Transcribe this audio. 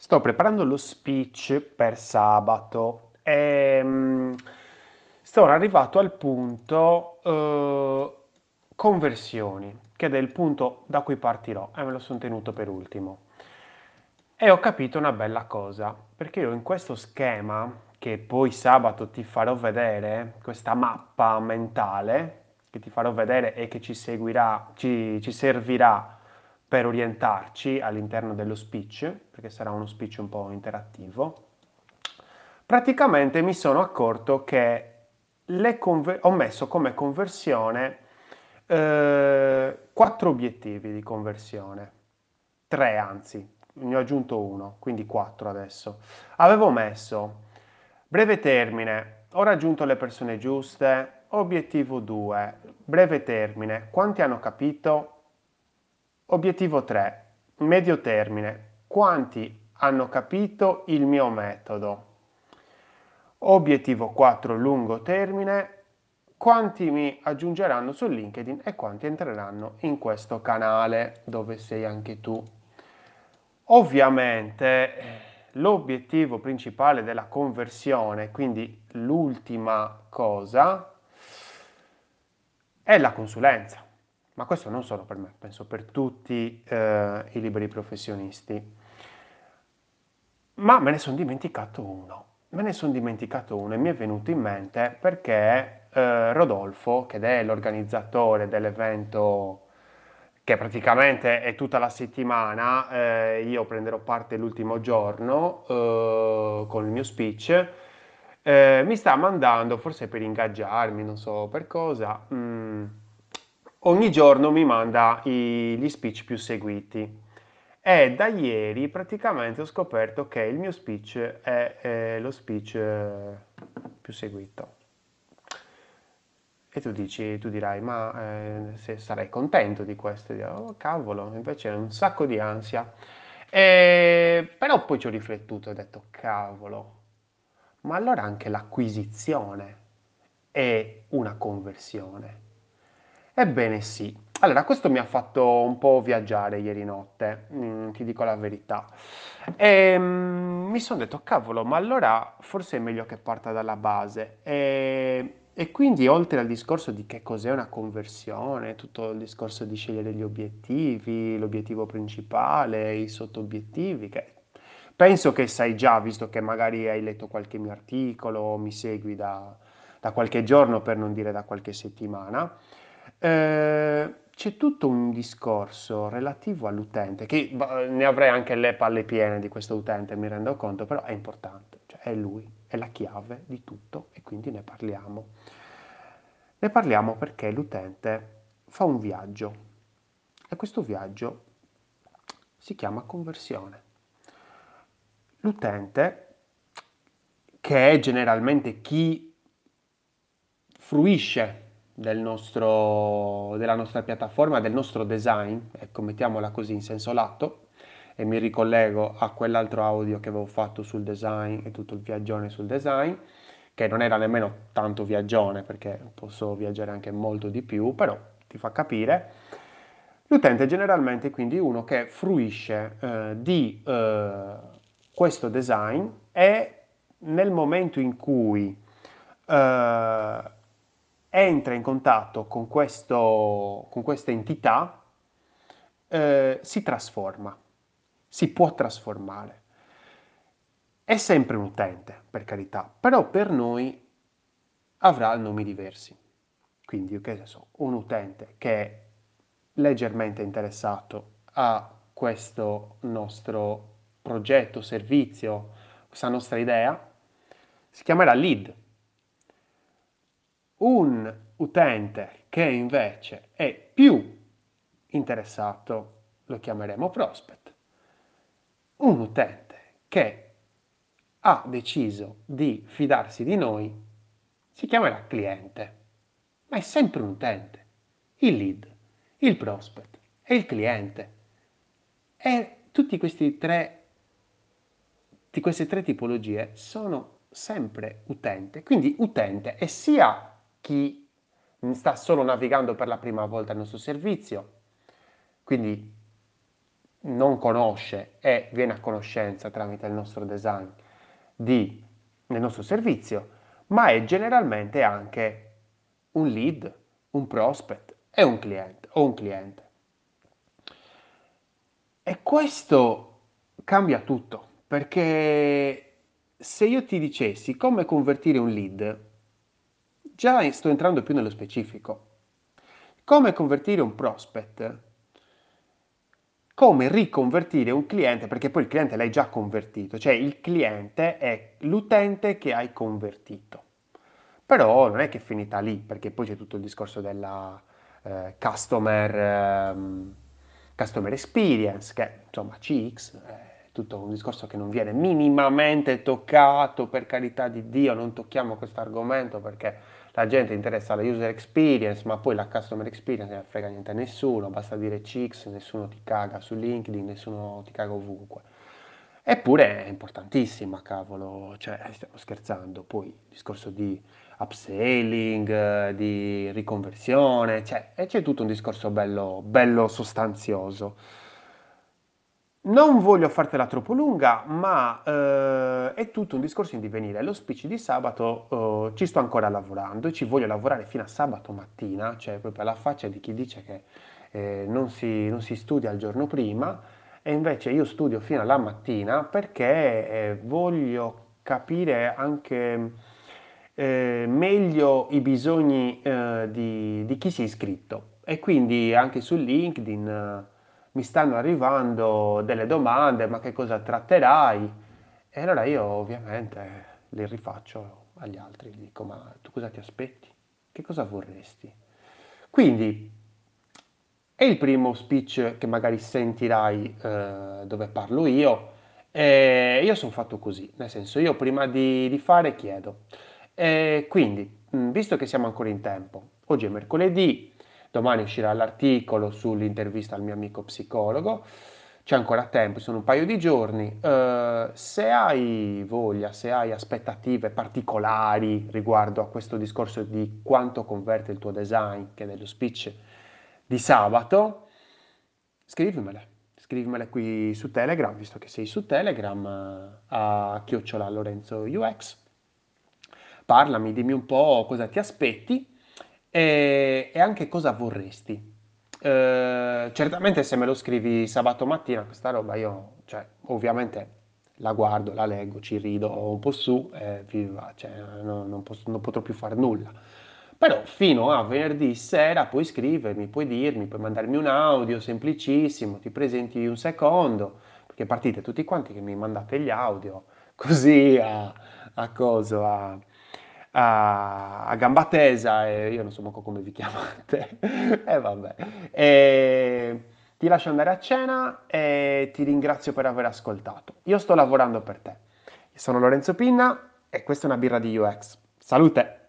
Sto preparando lo speech per sabato e mm, sono arrivato al punto eh, conversioni, che è il punto da cui partirò e me lo sono tenuto per ultimo. E ho capito una bella cosa, perché io in questo schema, che poi sabato ti farò vedere, questa mappa mentale, che ti farò vedere e che ci seguirà, ci, ci servirà per orientarci all'interno dello speech, perché sarà uno speech un po' interattivo, praticamente mi sono accorto che ho messo come conversione eh, quattro obiettivi di conversione, tre anzi, ne ho aggiunto uno, quindi quattro adesso. Avevo messo breve termine, ho raggiunto le persone giuste, obiettivo 2, breve termine, quanti hanno capito? Obiettivo 3. Medio termine. Quanti hanno capito il mio metodo? Obiettivo 4. Lungo termine. Quanti mi aggiungeranno su LinkedIn e quanti entreranno in questo canale dove sei anche tu? Ovviamente l'obiettivo principale della conversione, quindi l'ultima cosa, è la consulenza ma questo non solo per me, penso per tutti eh, i liberi professionisti. Ma me ne sono dimenticato uno, me ne sono dimenticato uno e mi è venuto in mente perché eh, Rodolfo, che è l'organizzatore dell'evento che praticamente è tutta la settimana, eh, io prenderò parte l'ultimo giorno eh, con il mio speech, eh, mi sta mandando, forse per ingaggiarmi, non so per cosa, mh, mm, ogni giorno mi manda i, gli speech più seguiti. E da ieri praticamente ho scoperto che il mio speech è, è lo speech eh, più seguito. E tu dici, tu dirai, ma eh, se sarai contento di questo? Io, oh, cavolo, invece è un sacco di ansia. E, però poi ci ho riflettuto e ho detto, cavolo, ma allora anche l'acquisizione è una conversione. Ebbene sì. Allora, questo mi ha fatto un po' viaggiare ieri notte, mm, ti dico la verità. E mm, mi sono detto, cavolo, ma allora forse è meglio che parta dalla base. E, e quindi oltre al discorso di che cos'è una conversione, tutto il discorso di scegliere gli obiettivi, l'obiettivo principale, i sottobiettivi, che penso che sai già, visto che magari hai letto qualche mio articolo, mi segui da, da qualche giorno, per non dire da qualche settimana. Eh, c'è tutto un discorso relativo all'utente, che ne avrei anche le palle piene di questo utente, mi rendo conto, però è importante, cioè è lui, è la chiave di tutto e quindi ne parliamo. Ne parliamo perché l'utente fa un viaggio e questo viaggio si chiama conversione. L'utente, che è generalmente chi fruisce del nostro, della nostra piattaforma, del nostro design, ecco, mettiamola così in senso lato, e mi ricollego a quell'altro audio che avevo fatto sul design e tutto il viaggione sul design, che non era nemmeno tanto viaggione, perché posso viaggiare anche molto di più, però ti fa capire. L'utente è generalmente quindi uno che fruisce eh, di eh, questo design e nel momento in cui eh, entra in contatto con, questo, con questa entità, eh, si trasforma, si può trasformare. È sempre un utente, per carità, però per noi avrà nomi diversi. Quindi, che so, un utente che è leggermente interessato a questo nostro progetto, servizio, questa nostra idea, si chiamerà lead un utente che invece è più interessato lo chiameremo prospect. Un utente che ha deciso di fidarsi di noi si chiamerà cliente, ma è sempre un utente. Il lead, il prospect e il cliente. E tutti questi tre, di queste tre tipologie sono sempre utente. Quindi utente è sia chi sta solo navigando per la prima volta il nostro servizio, quindi non conosce e viene a conoscenza tramite il nostro design di, nel nostro servizio, ma è generalmente anche un lead, un prospect e un cliente o un cliente. E questo cambia tutto, perché se io ti dicessi come convertire un lead, già sto entrando più nello specifico. Come convertire un prospect? Come riconvertire un cliente? Perché poi il cliente l'hai già convertito, cioè il cliente è l'utente che hai convertito. Però non è che è finita lì, perché poi c'è tutto il discorso della eh, customer, ehm, customer experience, che insomma CX è tutto un discorso che non viene minimamente toccato, per carità di Dio, non tocchiamo questo argomento perché la gente interessa la user experience, ma poi la customer experience non frega niente a nessuno, basta dire CX, nessuno ti caga su LinkedIn, nessuno ti caga ovunque. Eppure è importantissima, cavolo, cioè stiamo scherzando, poi il discorso di upselling, di riconversione, cioè, c'è tutto un discorso bello, bello sostanzioso. Non voglio fartela troppo lunga, ma eh, è tutto un discorso in divenire. Lo speech di sabato eh, ci sto ancora lavorando ci voglio lavorare fino a sabato mattina, cioè proprio alla faccia di chi dice che eh, non, si, non, si, studia il giorno prima e invece io studio fino alla mattina perché eh, voglio capire anche eh, meglio i bisogni eh, di, di, chi si è iscritto e quindi anche su LinkedIn mi stanno arrivando delle domande, ma che cosa tratterai? E allora io ovviamente le rifaccio agli altri, gli dico ma tu cosa ti aspetti? Che cosa vorresti? Quindi è il primo speech che magari sentirai eh, dove parlo io. E io sono fatto così, nel senso io prima di, di fare chiedo e quindi, visto che siamo ancora in tempo, oggi è mercoledì, domani uscirà l'articolo sull'intervista al mio amico psicologo, c'è ancora tempo, sono un paio di giorni. Uh, se hai voglia, se hai aspettative particolari riguardo a questo discorso di quanto converte il tuo design, che è dello speech di sabato, scrivimele. Scrivimele qui su Telegram, visto che sei su Telegram, a chiocciola Lorenzo UX parlami, dimmi un po' cosa ti aspetti e, e anche cosa vorresti. Eh, certamente se me lo scrivi sabato mattina questa roba io, cioè, ovviamente la guardo, la leggo, ci rido un po' su e viva, cioè, no, non, posso, non potrò più fare nulla. Però fino a venerdì sera puoi scrivermi, puoi dirmi, puoi mandarmi un audio semplicissimo, ti presenti un secondo, perché partite tutti quanti che mi mandate gli audio, così a, a coso, a, a, a gamba tesa e io non so manco come vi chiamate. e vabbè. E ti lascio andare a cena e ti ringrazio per aver ascoltato. Io sto lavorando per te. Sono Lorenzo Pinna e questa è una birra di UX. Salute!